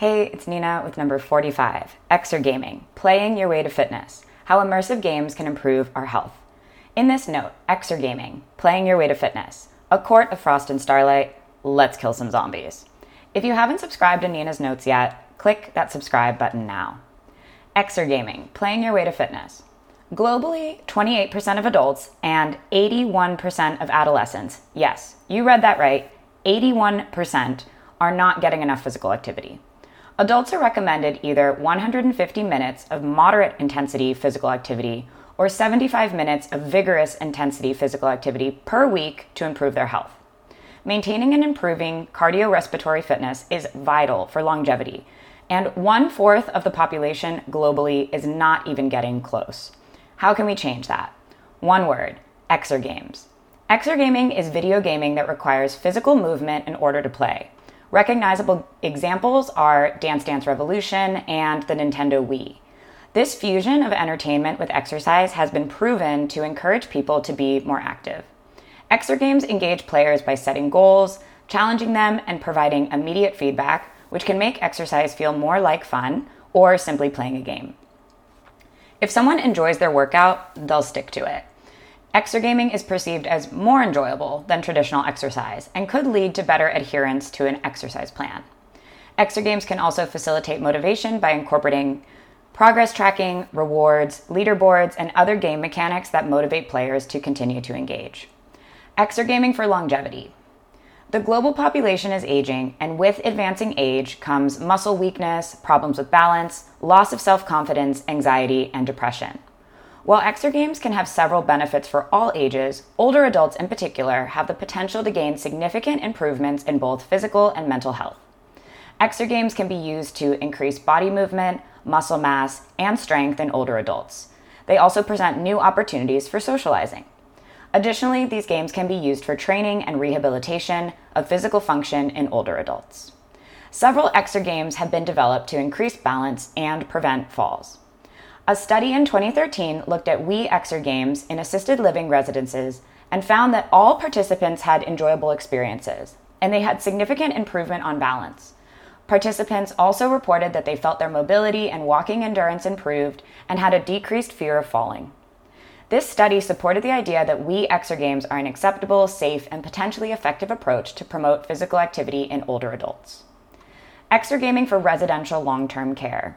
Hey, it's Nina with number 45 Exergaming, playing your way to fitness, how immersive games can improve our health. In this note, Exergaming, playing your way to fitness, a court of frost and starlight, let's kill some zombies. If you haven't subscribed to Nina's notes yet, click that subscribe button now. Exergaming, playing your way to fitness. Globally, 28% of adults and 81% of adolescents, yes, you read that right, 81% are not getting enough physical activity. Adults are recommended either 150 minutes of moderate intensity physical activity or 75 minutes of vigorous intensity physical activity per week to improve their health. Maintaining and improving cardiorespiratory fitness is vital for longevity, and one fourth of the population globally is not even getting close. How can we change that? One word exergames. Exergaming is video gaming that requires physical movement in order to play. Recognizable examples are Dance Dance Revolution and the Nintendo Wii. This fusion of entertainment with exercise has been proven to encourage people to be more active. Exergames engage players by setting goals, challenging them, and providing immediate feedback, which can make exercise feel more like fun or simply playing a game. If someone enjoys their workout, they'll stick to it. Exergaming is perceived as more enjoyable than traditional exercise and could lead to better adherence to an exercise plan. Exergames can also facilitate motivation by incorporating progress tracking, rewards, leaderboards, and other game mechanics that motivate players to continue to engage. Exergaming for longevity. The global population is aging, and with advancing age comes muscle weakness, problems with balance, loss of self confidence, anxiety, and depression. While exergames can have several benefits for all ages, older adults in particular have the potential to gain significant improvements in both physical and mental health. Exergames can be used to increase body movement, muscle mass, and strength in older adults. They also present new opportunities for socializing. Additionally, these games can be used for training and rehabilitation of physical function in older adults. Several exergames have been developed to increase balance and prevent falls. A study in 2013 looked at Wii Exergames in assisted living residences and found that all participants had enjoyable experiences, and they had significant improvement on balance. Participants also reported that they felt their mobility and walking endurance improved and had a decreased fear of falling. This study supported the idea that Wii Exergames are an acceptable, safe, and potentially effective approach to promote physical activity in older adults. Exergaming for residential long term care.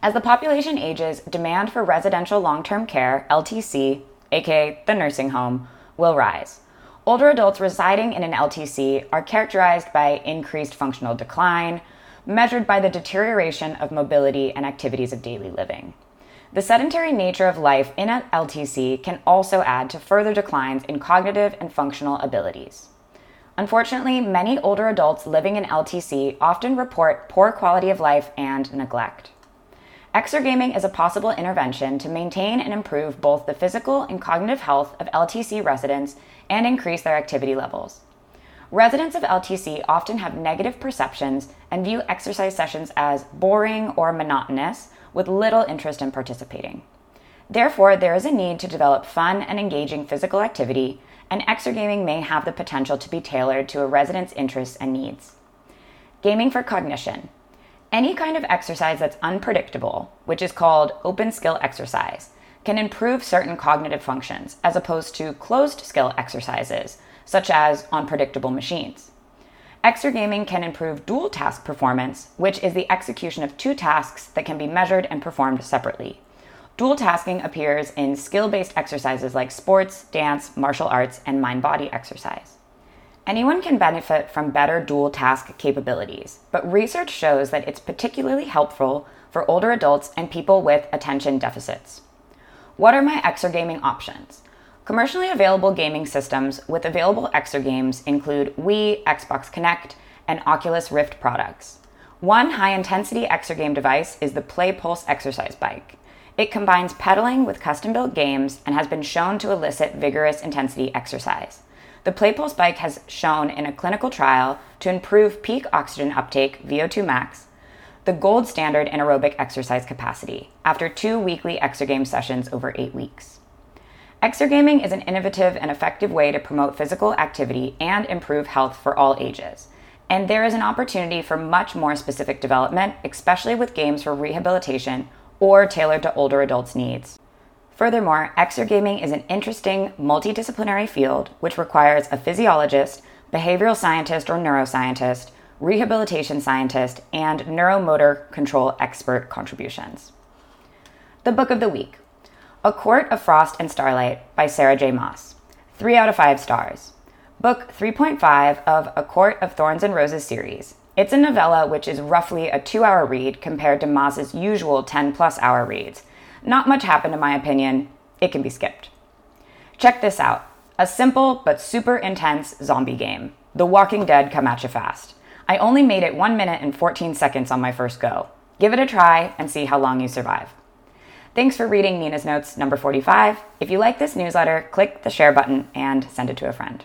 As the population ages, demand for residential long term care, LTC, aka the nursing home, will rise. Older adults residing in an LTC are characterized by increased functional decline, measured by the deterioration of mobility and activities of daily living. The sedentary nature of life in an LTC can also add to further declines in cognitive and functional abilities. Unfortunately, many older adults living in LTC often report poor quality of life and neglect. Exergaming is a possible intervention to maintain and improve both the physical and cognitive health of LTC residents and increase their activity levels. Residents of LTC often have negative perceptions and view exercise sessions as boring or monotonous with little interest in participating. Therefore, there is a need to develop fun and engaging physical activity, and exergaming may have the potential to be tailored to a resident's interests and needs. Gaming for cognition. Any kind of exercise that's unpredictable, which is called open skill exercise, can improve certain cognitive functions as opposed to closed skill exercises, such as on predictable machines. Exergaming can improve dual task performance, which is the execution of two tasks that can be measured and performed separately. Dual tasking appears in skill based exercises like sports, dance, martial arts, and mind body exercise. Anyone can benefit from better dual task capabilities, but research shows that it's particularly helpful for older adults and people with attention deficits. What are my exergaming options? Commercially available gaming systems with available exergames include Wii, Xbox Kinect, and Oculus Rift products. One high intensity exergame device is the PlayPulse exercise bike. It combines pedaling with custom built games and has been shown to elicit vigorous intensity exercise. The PlayPulse bike has shown in a clinical trial to improve peak oxygen uptake, VO2 max, the gold standard in aerobic exercise capacity, after two weekly exergame sessions over eight weeks. Exergaming is an innovative and effective way to promote physical activity and improve health for all ages. and there is an opportunity for much more specific development, especially with games for rehabilitation or tailored to older adults' needs. Furthermore, exergaming is an interesting multidisciplinary field which requires a physiologist, behavioral scientist or neuroscientist, rehabilitation scientist, and neuromotor control expert contributions. The Book of the Week A Court of Frost and Starlight by Sarah J. Maas. 3 out of 5 stars. Book 3.5 of A Court of Thorns and Roses series. It's a novella which is roughly a two hour read compared to Maas's usual 10 plus hour reads. Not much happened, in my opinion. It can be skipped. Check this out a simple but super intense zombie game. The Walking Dead come at you fast. I only made it 1 minute and 14 seconds on my first go. Give it a try and see how long you survive. Thanks for reading Nina's Notes number 45. If you like this newsletter, click the share button and send it to a friend.